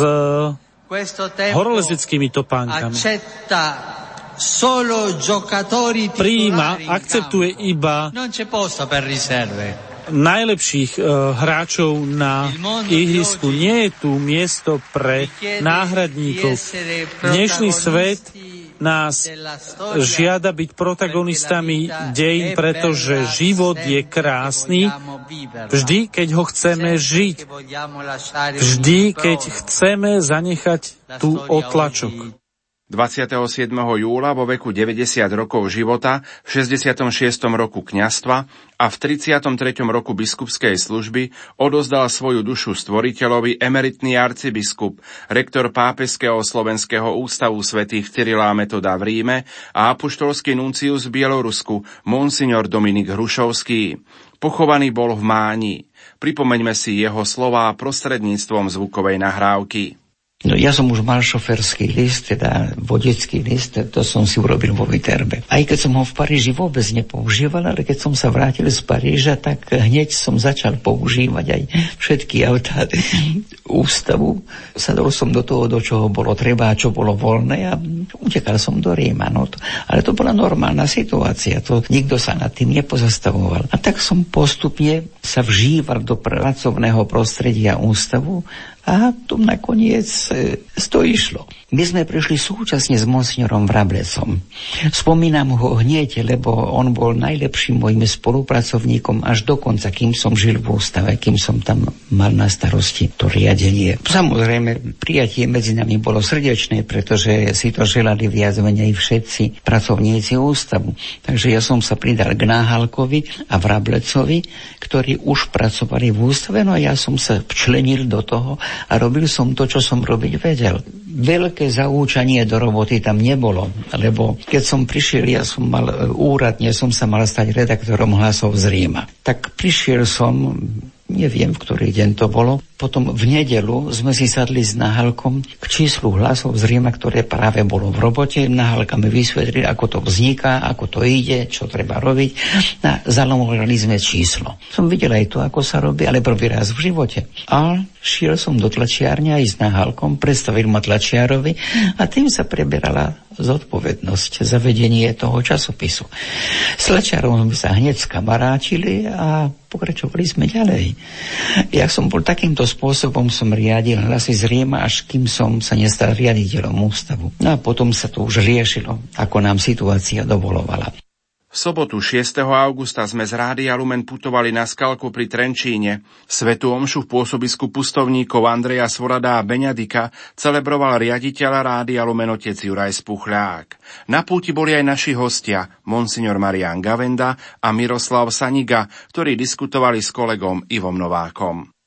horolezeckými topánkami príjima, akceptuje iba najlepších uh, hráčov na ihrisku. Nie je tu miesto pre náhradníkov. Dnešný svet nás žiada byť protagonistami dejín, pretože život je krásny vždy, keď ho chceme žiť. Vždy, keď chceme zanechať tú otlačok. 27. júla vo veku 90 rokov života, v 66. roku kňastva a v 33. roku biskupskej služby odozdal svoju dušu stvoriteľovi emeritný arcibiskup, rektor Pápeského slovenského ústavu svätých Cyrila Metoda v Ríme a apoštolský nuncius v Bielorusku, monsignor Dominik Hrušovský. Pochovaný bol v Máni. Pripomeňme si jeho slová prostredníctvom zvukovej nahrávky. No ja som už mal šoferský list, teda vodický list, to som si urobil vo Viterbe. Aj keď som ho v Paríži vôbec nepoužíval, ale keď som sa vrátil z Paríža, tak hneď som začal používať aj všetky autá ústavu. Sadol som do toho, do čoho bolo treba a čo bolo voľné a utekal som do Ríma. No to, ale to bola normálna situácia, to nikto sa nad tým nepozastavoval. A tak som postupne sa vžíval do pracovného prostredia ústavu a tu nakoniec e, to išlo. My sme prišli súčasne s monsignorom Vrablecom. Spomínam ho hneď, lebo on bol najlepším môjim spolupracovníkom až do konca, kým som žil v ústave, kým som tam mal na starosti to riadenie. Samozrejme, prijatie medzi nami bolo srdečné, pretože si to želali viac menej všetci pracovníci ústavu. Takže ja som sa pridal k Náhalkovi a Vrablecovi, ktorí už pracovali v ústave, no a ja som sa včlenil do toho a robil som to, čo som robiť vedel. Veľké zaúčanie do roboty tam nebolo, lebo keď som prišiel, ja som mal e, úradne, som sa mal stať redaktorom hlasov z Ríma. Tak prišiel som, neviem, v ktorý deň to bolo, potom v nedelu sme si sadli s Nahalkom k číslu hlasov z Ríma, ktoré práve bolo v robote. Nahalka mi vysvetlil, ako to vzniká, ako to ide, čo treba robiť. A zalomovali sme číslo. Som videl aj to, ako sa robí, ale prvý raz v živote. A šiel som do tlačiárne aj s Nahalkom, predstavil ma tlačiarovi a tým sa preberala zodpovednosť za vedenie toho časopisu. S tlačiarom sme sa hneď skamarátili a pokračovali sme ďalej. Ja som bol takýmto spôsobom som riadil hlasy z Ríma, až kým som sa nestal riaditeľom ústavu. No a potom sa to už riešilo, ako nám situácia dovolovala. V sobotu 6. augusta sme z Rádia Lumen putovali na Skalku pri Trenčíne. Svetu omšu v pôsobisku pustovníkov Andreja Svorada a Beňadika celebroval riaditeľ Rádia Lumen otec Juraj Spuchľák. Na púti boli aj naši hostia, monsignor Marian Gavenda a Miroslav Saniga, ktorí diskutovali s kolegom Ivom Novákom.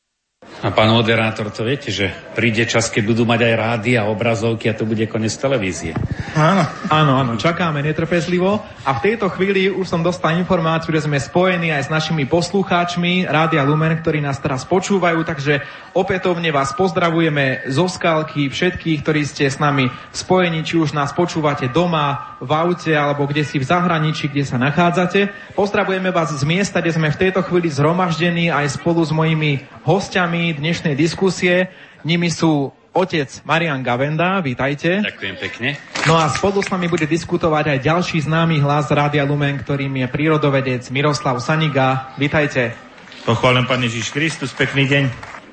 A pán moderátor, to viete, že príde čas, keď budú mať aj rády a obrazovky a to bude koniec televízie. Áno, áno, áno, čakáme netrpezlivo. A v tejto chvíli už som dostal informáciu, že sme spojení aj s našimi poslucháčmi Rádia Lumen, ktorí nás teraz počúvajú, takže opätovne vás pozdravujeme zo Skalky, všetkých, ktorí ste s nami spojení, či už nás počúvate doma, v aute alebo kde si v zahraničí, kde sa nachádzate. Pozdravujeme vás z miesta, kde sme v tejto chvíli zhromaždení aj spolu s mojimi hostiami dnešnej diskusie. Nimi sú otec Marian Gavenda, vítajte. Ďakujem pekne. No a spolu s nami bude diskutovať aj ďalší známy hlas Rádia Lumen, ktorým je prírodovedec Miroslav Saniga. Vítajte. Pochválen Pán Ježiš Kristus, pekný deň.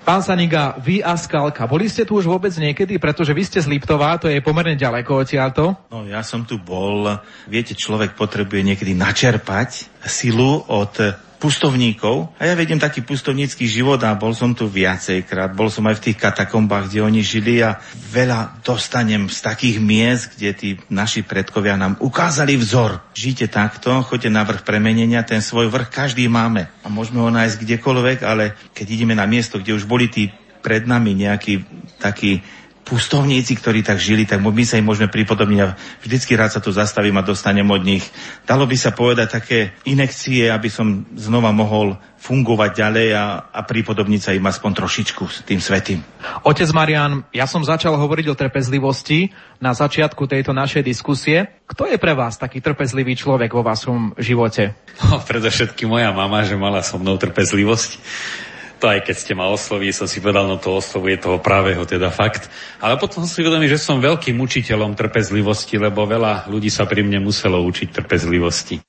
Pán Saniga, vy a Skalka, boli ste tu už vôbec niekedy, pretože vy ste z Liptová, to je pomerne ďaleko odtiaľto? No ja som tu bol. Viete, človek potrebuje niekedy načerpať silu od pustovníkov. A ja vediem taký pustovnícky život a bol som tu viacejkrát. Bol som aj v tých katakombách, kde oni žili a veľa dostanem z takých miest, kde tí naši predkovia nám ukázali vzor. Žite takto, choďte na vrch premenenia, ten svoj vrch každý máme a môžeme ho nájsť kdekoľvek, ale keď ideme na miesto, kde už boli tí pred nami nejakí takí pustovníci, ktorí tak žili, tak my sa im môžeme pripodobniť a vždycky rád sa tu zastavím a dostanem od nich. Dalo by sa povedať také inekcie, aby som znova mohol fungovať ďalej a, a pripodobniť sa im aspoň trošičku s tým svetým. Otec Marian, ja som začal hovoriť o trpezlivosti na začiatku tejto našej diskusie. Kto je pre vás taký trpezlivý človek vo vašom živote? No, predovšetkým moja mama, že mala so mnou trpezlivosť to aj keď ste ma osloví, som si povedal, no to oslovuje toho právého, teda fakt. Ale potom som si uvedomil, že som veľkým učiteľom trpezlivosti, lebo veľa ľudí sa pri mne muselo učiť trpezlivosti.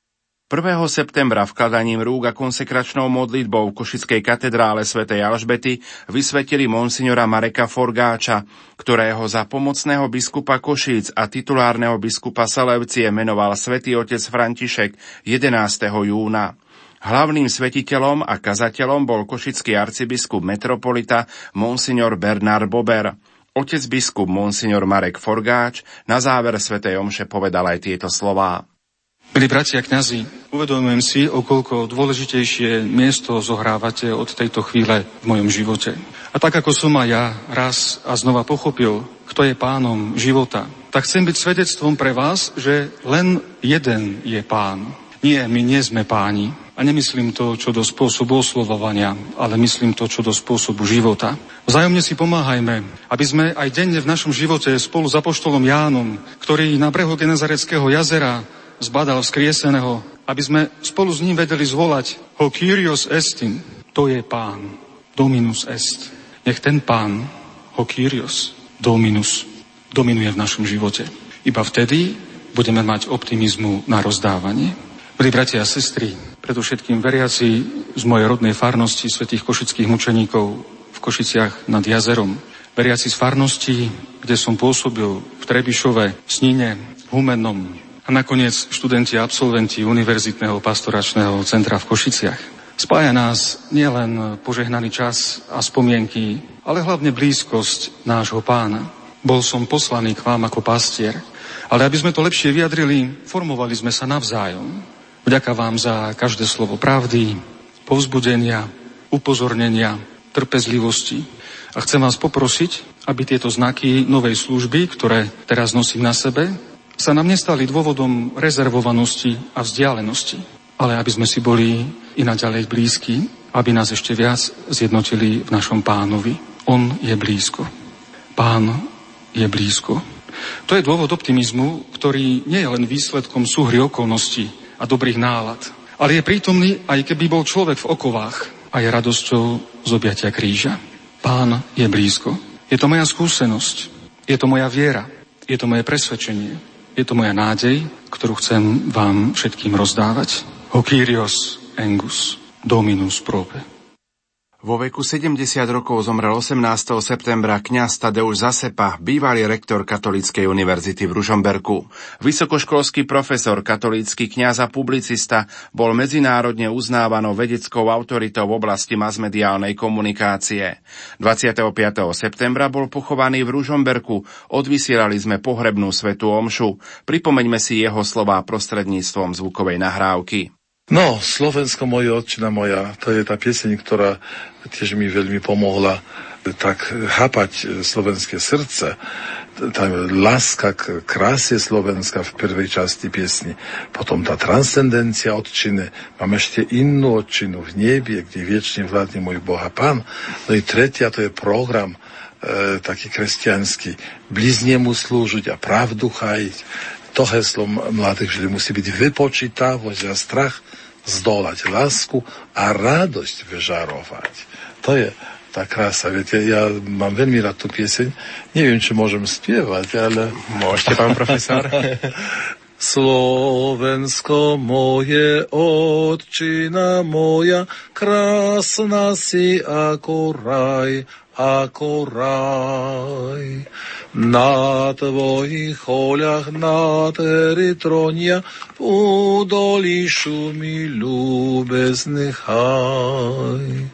septembra vkladaním rúk a konsekračnou modlitbou v Košickej katedrále svätej Alžbety vysvetili monsignora Mareka Forgáča, ktorého za pomocného biskupa Košíc a titulárneho biskupa Selevcie menoval svätý otec František 11. júna. Hlavným svetiteľom a kazateľom bol košický arcibiskup metropolita monsignor Bernard Bober. Otec biskup monsignor Marek Forgáč na záver svätej omše povedal aj tieto slová. Milí bratia kňazi, uvedomujem si, okolko dôležitejšie miesto zohrávate od tejto chvíle v mojom živote. A tak ako som aj ja raz a znova pochopil, kto je pánom života, tak chcem byť svedectvom pre vás, že len jeden je pán. Nie, my nie sme páni. Nemyslím to, čo do spôsobu oslovovania, ale myslím to, čo do spôsobu života. Vzájomne si pomáhajme, aby sme aj denne v našom živote spolu s apoštolom Jánom, ktorý na brehu Genezareckého jazera zbadal vzkrieseného, aby sme spolu s ním vedeli zvolať ho Kyrios estin, to je pán, Dominus est. Nech ten pán, ho Kyrios, Dominus, dominuje v našom živote. Iba vtedy budeme mať optimizmu na rozdávanie. Milí bratia a sestry, predovšetkým veriaci z mojej rodnej farnosti svätých košických mučeníkov v Košiciach nad jazerom, veriaci z farnosti, kde som pôsobil v Trebišove, Snine, Humennom, a nakoniec študenti a absolventi Univerzitného pastoračného centra v Košiciach. Spája nás nielen požehnaný čas a spomienky, ale hlavne blízkosť nášho pána. Bol som poslaný k vám ako pastier, ale aby sme to lepšie vyjadrili, formovali sme sa navzájom. Vďaka vám za každé slovo pravdy, povzbudenia, upozornenia, trpezlivosti. A chcem vás poprosiť, aby tieto znaky novej služby, ktoré teraz nosím na sebe, sa nám nestali dôvodom rezervovanosti a vzdialenosti, ale aby sme si boli i naďalej blízki, aby nás ešte viac zjednotili v našom pánovi. On je blízko. Pán je blízko. To je dôvod optimizmu, ktorý nie je len výsledkom súhry okolností a dobrých nálad, ale je prítomný aj keby bol človek v okovách a je radosťou z objatia kríža. Pán je blízko. Je to moja skúsenosť, je to moja viera, je to moje presvedčenie, je to moja nádej, ktorú chcem vám všetkým rozdávať. Hokyrios Engus, Dominus Prope. Vo veku 70 rokov zomrel 18. septembra kňaz Tadeusz Zasepa, bývalý rektor Katolíckej univerzity v Ružomberku. Vysokoškolský profesor, katolícky kňaz a publicista, bol medzinárodne uznávanou vedeckou autoritou v oblasti masmediálnej komunikácie. 25. septembra bol pochovaný v Ružomberku, odvysielali sme pohrebnú svetu omšu. Pripomeňme si jeho slová prostredníctvom zvukovej nahrávky. No, Slovensko moje, odčina moja, to je tá pieseň, ktorá tiež mi veľmi pomohla tak chápať slovenské srdce. Tá láska k kráse Slovenska v prvej časti piesni. Potom tá transcendencia odčiny. Mám ešte inú odčinu v nebie, kde viečne vládne môj Boha Pán. No i tretia, to je program e, taký kresťanský. Blízne mu slúžiť a pravdu chajiť to heslo mladých ľudí musí byť vypočítavosť a strach zdolať lásku a radosť vyžarovať. To je tá krása. Viete, ja mám veľmi rád tú pieseň. Neviem, či môžem spievať, ale... Môžete, pán profesor. Slovensko moje, odčina moja, krásna si ako raj, ako raj. Na tvojich choľach nad Eritronia v údolí šumi ľúbezný haj.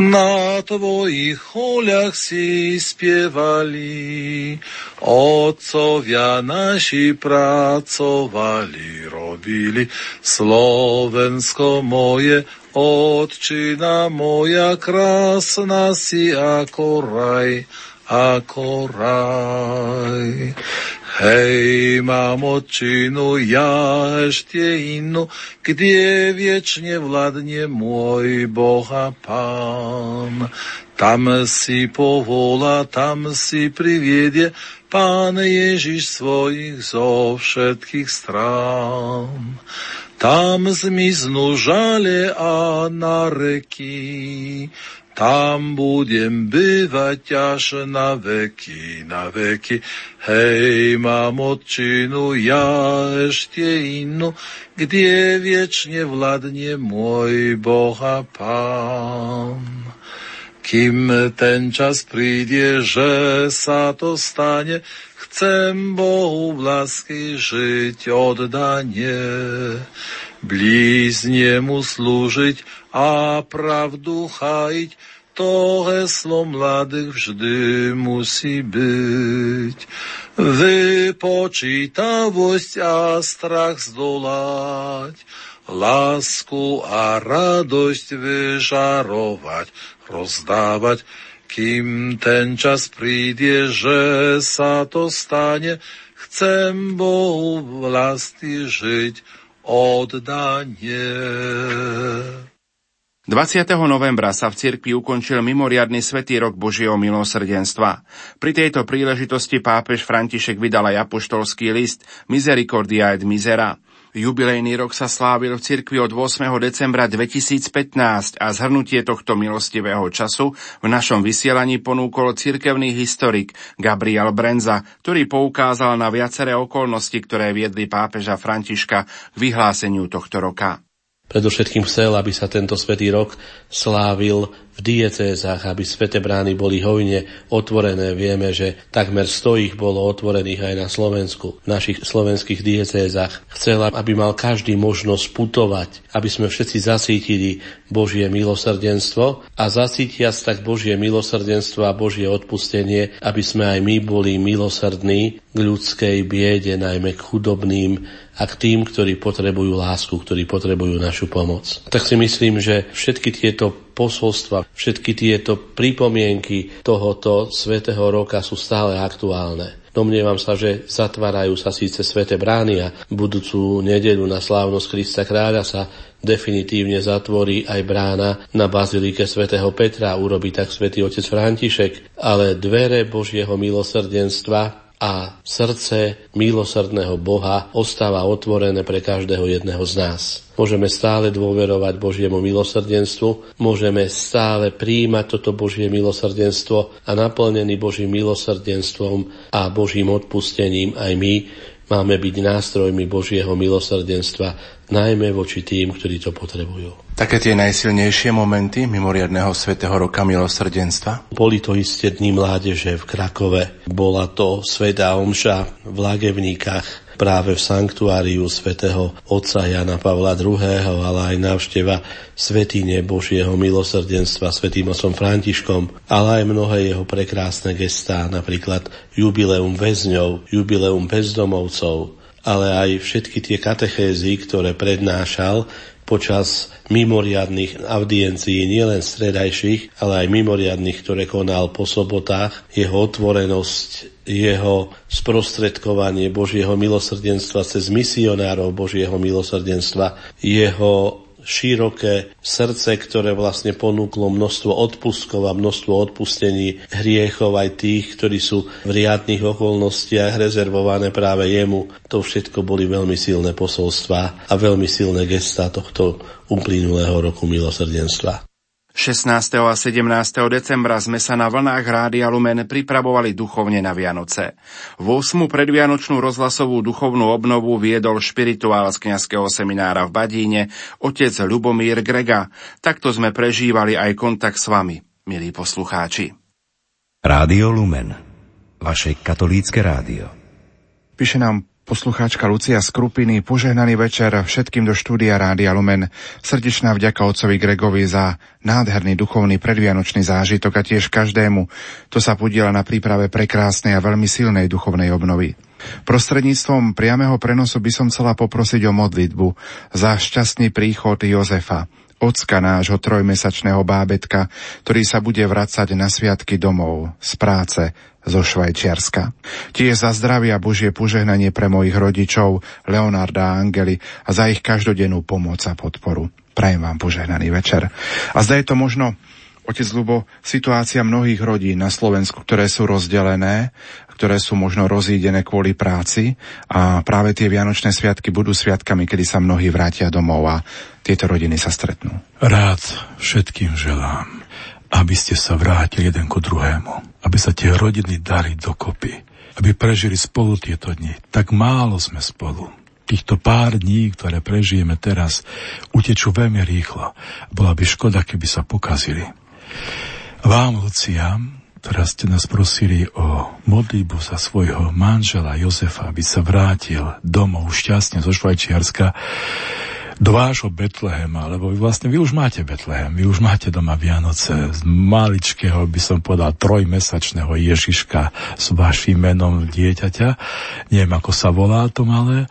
Na tvojich choľach si spievali, otcovia naši pracovali, robili Slovensko moje, Otčina moja krásna si ako raj, ako raj. Hej, mám odčinu, ja ešte inú, kde viečne vladne môj Boha Pán. Tam si povolá, tam si priviedie Pán Ježiš svojich zo všetkých strán. Tam zmiznú žale a na reky, tam budem bývať až na veky, na veky. Hej, mám odčinu ja ešte inú, kde viečne vladne môj Boh a Pán. Kým ten čas príde, že sa to stane, chcem Bohu v lásky žiť oddanie, blízne mu slúžiť a pravdu chajiť, to heslo mladých vždy musí byť. Vypočítavosť a strach zdolať, lásku a radosť vyžarovať, rozdávať, kým ten čas príde, že sa to stane, chcem Bohu vlasti žiť oddanie. 20. novembra sa v cirkvi ukončil mimoriadny svetý rok Božieho milosrdenstva. Pri tejto príležitosti pápež František vydal aj apoštolský list Misericordia et Misera. Jubilejný rok sa slávil v cirkvi od 8. decembra 2015 a zhrnutie tohto milostivého času v našom vysielaní ponúkol cirkevný historik Gabriel Brenza, ktorý poukázal na viaceré okolnosti, ktoré viedli pápeža Františka k vyhláseniu tohto roka. Predovšetkým chcel, aby sa tento svetý rok slávil v diecézach, aby svete brány boli hojne otvorené. Vieme, že takmer 100 ich bolo otvorených aj na Slovensku, v našich slovenských diecézach. Chcel, aby mal každý možnosť putovať, aby sme všetci zasítili Božie milosrdenstvo a zasítiac tak Božie milosrdenstvo a Božie odpustenie, aby sme aj my boli milosrdní k ľudskej biede, najmä k chudobným a k tým, ktorí potrebujú lásku, ktorí potrebujú našu pomoc. Tak si myslím, že všetky tieto posolstva, všetky tieto pripomienky tohoto svätého roka sú stále aktuálne. Domnievam sa, že zatvárajú sa síce svete brány a budúcu nedeľu na slávnosť Krista kráľa sa definitívne zatvorí aj brána na bazilike svätého Petra, urobí tak svätý otec František, ale dvere Božieho milosrdenstva a srdce milosrdného Boha ostáva otvorené pre každého jedného z nás. Môžeme stále dôverovať Božiemu milosrdenstvu, môžeme stále príjmať toto Božie milosrdenstvo a naplnený Božím milosrdenstvom a Božím odpustením aj my máme byť nástrojmi Božieho milosrdenstva najmä voči tým, ktorí to potrebujú. Také tie najsilnejšie momenty mimoriadného svätého roka milosrdenstva? Boli to isté dní mládeže v Krakove. Bola to Sveta Omša v Lagevníkach, práve v sanktuáriu svätého otca Jana Pavla II., ale aj návšteva Svetine Božieho milosrdenstva svätým osom Františkom, ale aj mnohé jeho prekrásne gestá, napríklad jubileum väzňov, jubileum bezdomovcov, ale aj všetky tie katechézy, ktoré prednášal počas mimoriadných audiencií, nielen stredajších, ale aj mimoriadných, ktoré konal po sobotách, jeho otvorenosť, jeho sprostredkovanie Božieho milosrdenstva cez misionárov Božieho milosrdenstva, jeho široké srdce, ktoré vlastne ponúklo množstvo odpustkov a množstvo odpustení hriechov aj tých, ktorí sú v riadnych okolnostiach rezervované práve jemu. To všetko boli veľmi silné posolstvá a veľmi silné gestá tohto uplynulého roku milosrdenstva. 16. a 17. decembra sme sa na vlnách Rádia Lumen pripravovali duchovne na Vianoce. V 8. predvianočnú rozhlasovú duchovnú obnovu viedol špirituál z kniazského seminára v Badíne otec Lubomír Grega. Takto sme prežívali aj kontakt s vami, milí poslucháči. Rádio Lumen, vaše katolícke rádio. Píše nám Poslucháčka Lucia Skrupiny, požehnaný večer všetkým do štúdia Rádia Lumen. Srdečná vďaka otcovi Gregovi za nádherný duchovný predvianočný zážitok a tiež každému, to sa podiela na príprave prekrásnej a veľmi silnej duchovnej obnovy. Prostredníctvom priameho prenosu by som chcela poprosiť o modlitbu za šťastný príchod Jozefa, ocka nášho trojmesačného bábetka, ktorý sa bude vracať na sviatky domov, z práce, zo Švajčiarska. Tiež za zdravie a Božie požehnanie pre mojich rodičov, Leonarda a Angely a za ich každodennú pomoc a podporu. Prajem vám požehnaný večer. A zda je to možno Otec Lubo, situácia mnohých rodín na Slovensku, ktoré sú rozdelené, ktoré sú možno rozídené kvôli práci a práve tie Vianočné sviatky budú sviatkami, kedy sa mnohí vrátia domov a tieto rodiny sa stretnú. Rád všetkým želám aby ste sa vrátili jeden ku druhému, aby sa tie rodiny dali dokopy, aby prežili spolu tieto dni. Tak málo sme spolu. Týchto pár dní, ktoré prežijeme teraz, utečú veľmi rýchlo. Bola by škoda, keby sa pokazili. Vám, Lucia, Teraz ste nás prosili o modlíbu za svojho manžela Jozefa, aby sa vrátil domov šťastne zo Švajčiarska do vášho Betlehema, lebo vy vlastne vy už máte Betlehem, vy už máte doma Vianoce z maličkého, by som povedal, trojmesačného Ježiška s vašim menom dieťaťa. Neviem, ako sa volá to malé,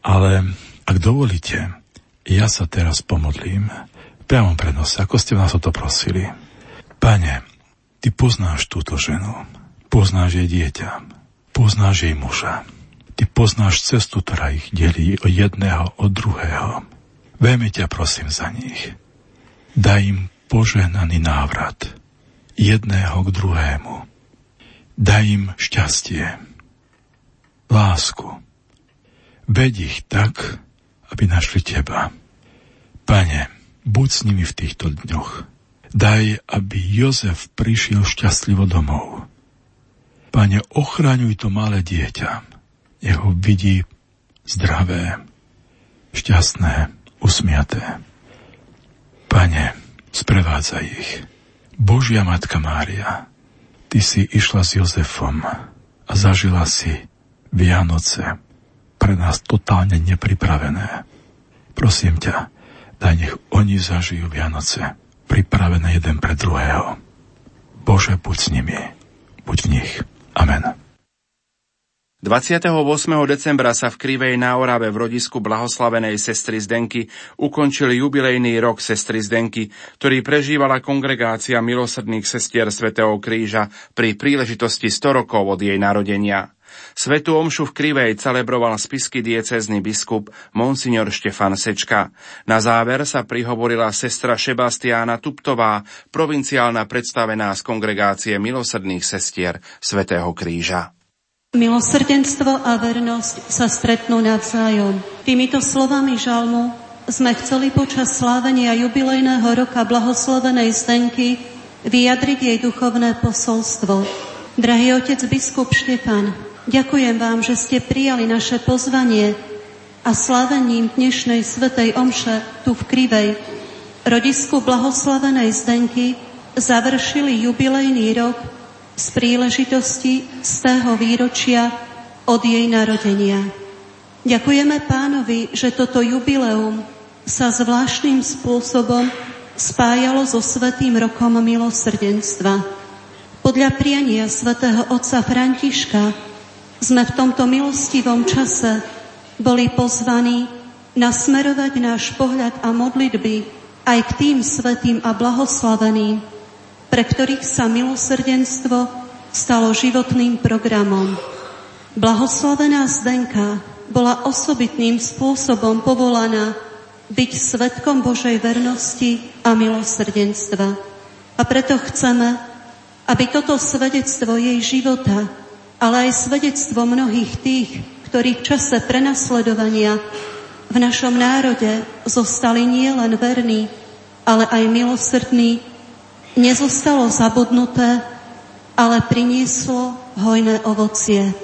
ale ak dovolíte, ja sa teraz pomodlím priamo prenose, ako ste nás o to prosili. Pane, Ty poznáš túto ženu, poznáš jej dieťa, poznáš jej muža. Ty poznáš cestu, ktorá ich delí od jedného od druhého. Veľmi ťa prosím za nich. Daj im požehnaný návrat jedného k druhému. Daj im šťastie, lásku. Veď ich tak, aby našli teba. Pane, buď s nimi v týchto dňoch Daj, aby Jozef prišiel šťastlivo domov. Pane, ochraňuj to malé dieťa. Nech ho vidí zdravé, šťastné, usmiaté. Pane, sprevádzaj ich. Božia Matka Mária, Ty si išla s Jozefom a zažila si Vianoce pre nás totálne nepripravené. Prosím ťa, daj nech oni zažijú Vianoce pripravené jeden pre druhého. Bože, buď s nimi, buď v nich. Amen. 28. decembra sa v Krivej na Orave v rodisku blahoslavenej sestry Zdenky ukončil jubilejný rok sestry Zdenky, ktorý prežívala kongregácia milosrdných sestier svätého Kríža pri príležitosti 100 rokov od jej narodenia. Svetu omšu v Krivej celebroval spisky diecézny biskup Monsignor Štefan Sečka. Na záver sa prihovorila sestra Šebastiána Tuptová, provinciálna predstavená z kongregácie milosrdných sestier Svetého Kríža. Milosrdenstvo a vernosť sa stretnú navzájom. Týmito slovami žalmu sme chceli počas slávenia jubilejného roka blahoslovenej Zdenky vyjadriť jej duchovné posolstvo. Drahý otec biskup Štefan, Ďakujem vám, že ste prijali naše pozvanie a slavením dnešnej svetej omše tu v Krivej, rodisku blahoslavenej Zdenky, završili jubilejný rok z príležitosti z tého výročia od jej narodenia. Ďakujeme pánovi, že toto jubileum sa zvláštnym spôsobom spájalo so Svetým rokom milosrdenstva. Podľa priania svätého otca Františka sme v tomto milostivom čase boli pozvaní nasmerovať náš pohľad a modlitby aj k tým svetým a blahoslaveným, pre ktorých sa milosrdenstvo stalo životným programom. Blahoslavená Zdenka bola osobitným spôsobom povolaná byť svetkom Božej vernosti a milosrdenstva. A preto chceme, aby toto svedectvo jej života ale aj svedectvo mnohých tých, ktorí v čase prenasledovania v našom národe zostali nielen verní, ale aj milosrdní, nezostalo zabudnuté, ale prinieslo hojné ovocie.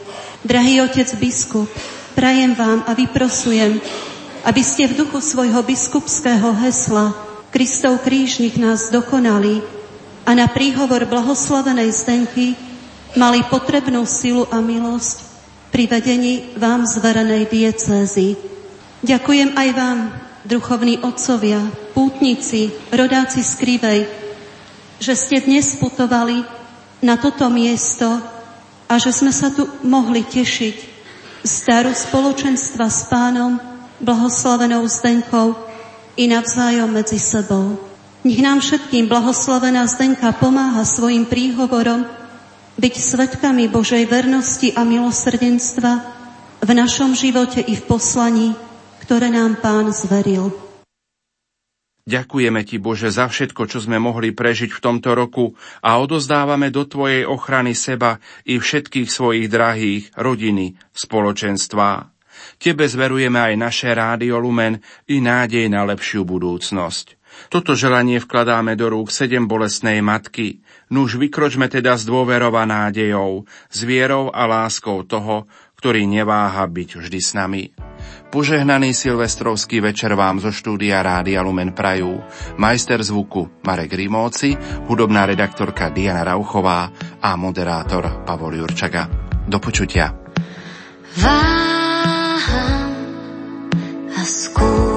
Drahý otec biskup, prajem vám a vyprosujem, aby ste v duchu svojho biskupského hesla Kristov krížnik nás dokonali a na príhovor blahoslavenej Zdenky mali potrebnú silu a milosť pri vedení vám zverenej diecézy. Ďakujem aj vám, duchovní otcovia, pútnici, rodáci z Krivej, že ste dnes putovali na toto miesto a že sme sa tu mohli tešiť z daru spoločenstva s pánom, blahoslavenou Zdenkou i navzájom medzi sebou. Nech nám všetkým blahoslavená Zdenka pomáha svojim príhovorom byť svetkami Božej vernosti a milosrdenstva v našom živote i v poslaní, ktoré nám Pán zveril. Ďakujeme Ti, Bože, za všetko, čo sme mohli prežiť v tomto roku a odozdávame do Tvojej ochrany seba i všetkých svojich drahých, rodiny, spoločenstva. Tebe zverujeme aj naše rádio Lumen i nádej na lepšiu budúcnosť. Toto želanie vkladáme do rúk sedem bolestnej matky, Nuž vykročme teda s dôverou nádejou, s vierou a láskou toho, ktorý neváha byť vždy s nami. Požehnaný silvestrovský večer vám zo štúdia Rádia Lumen Prajú. Majster zvuku Marek Rimóci, hudobná redaktorka Diana Rauchová a moderátor Pavol Jurčaga. Do počutia. Váham a skúšam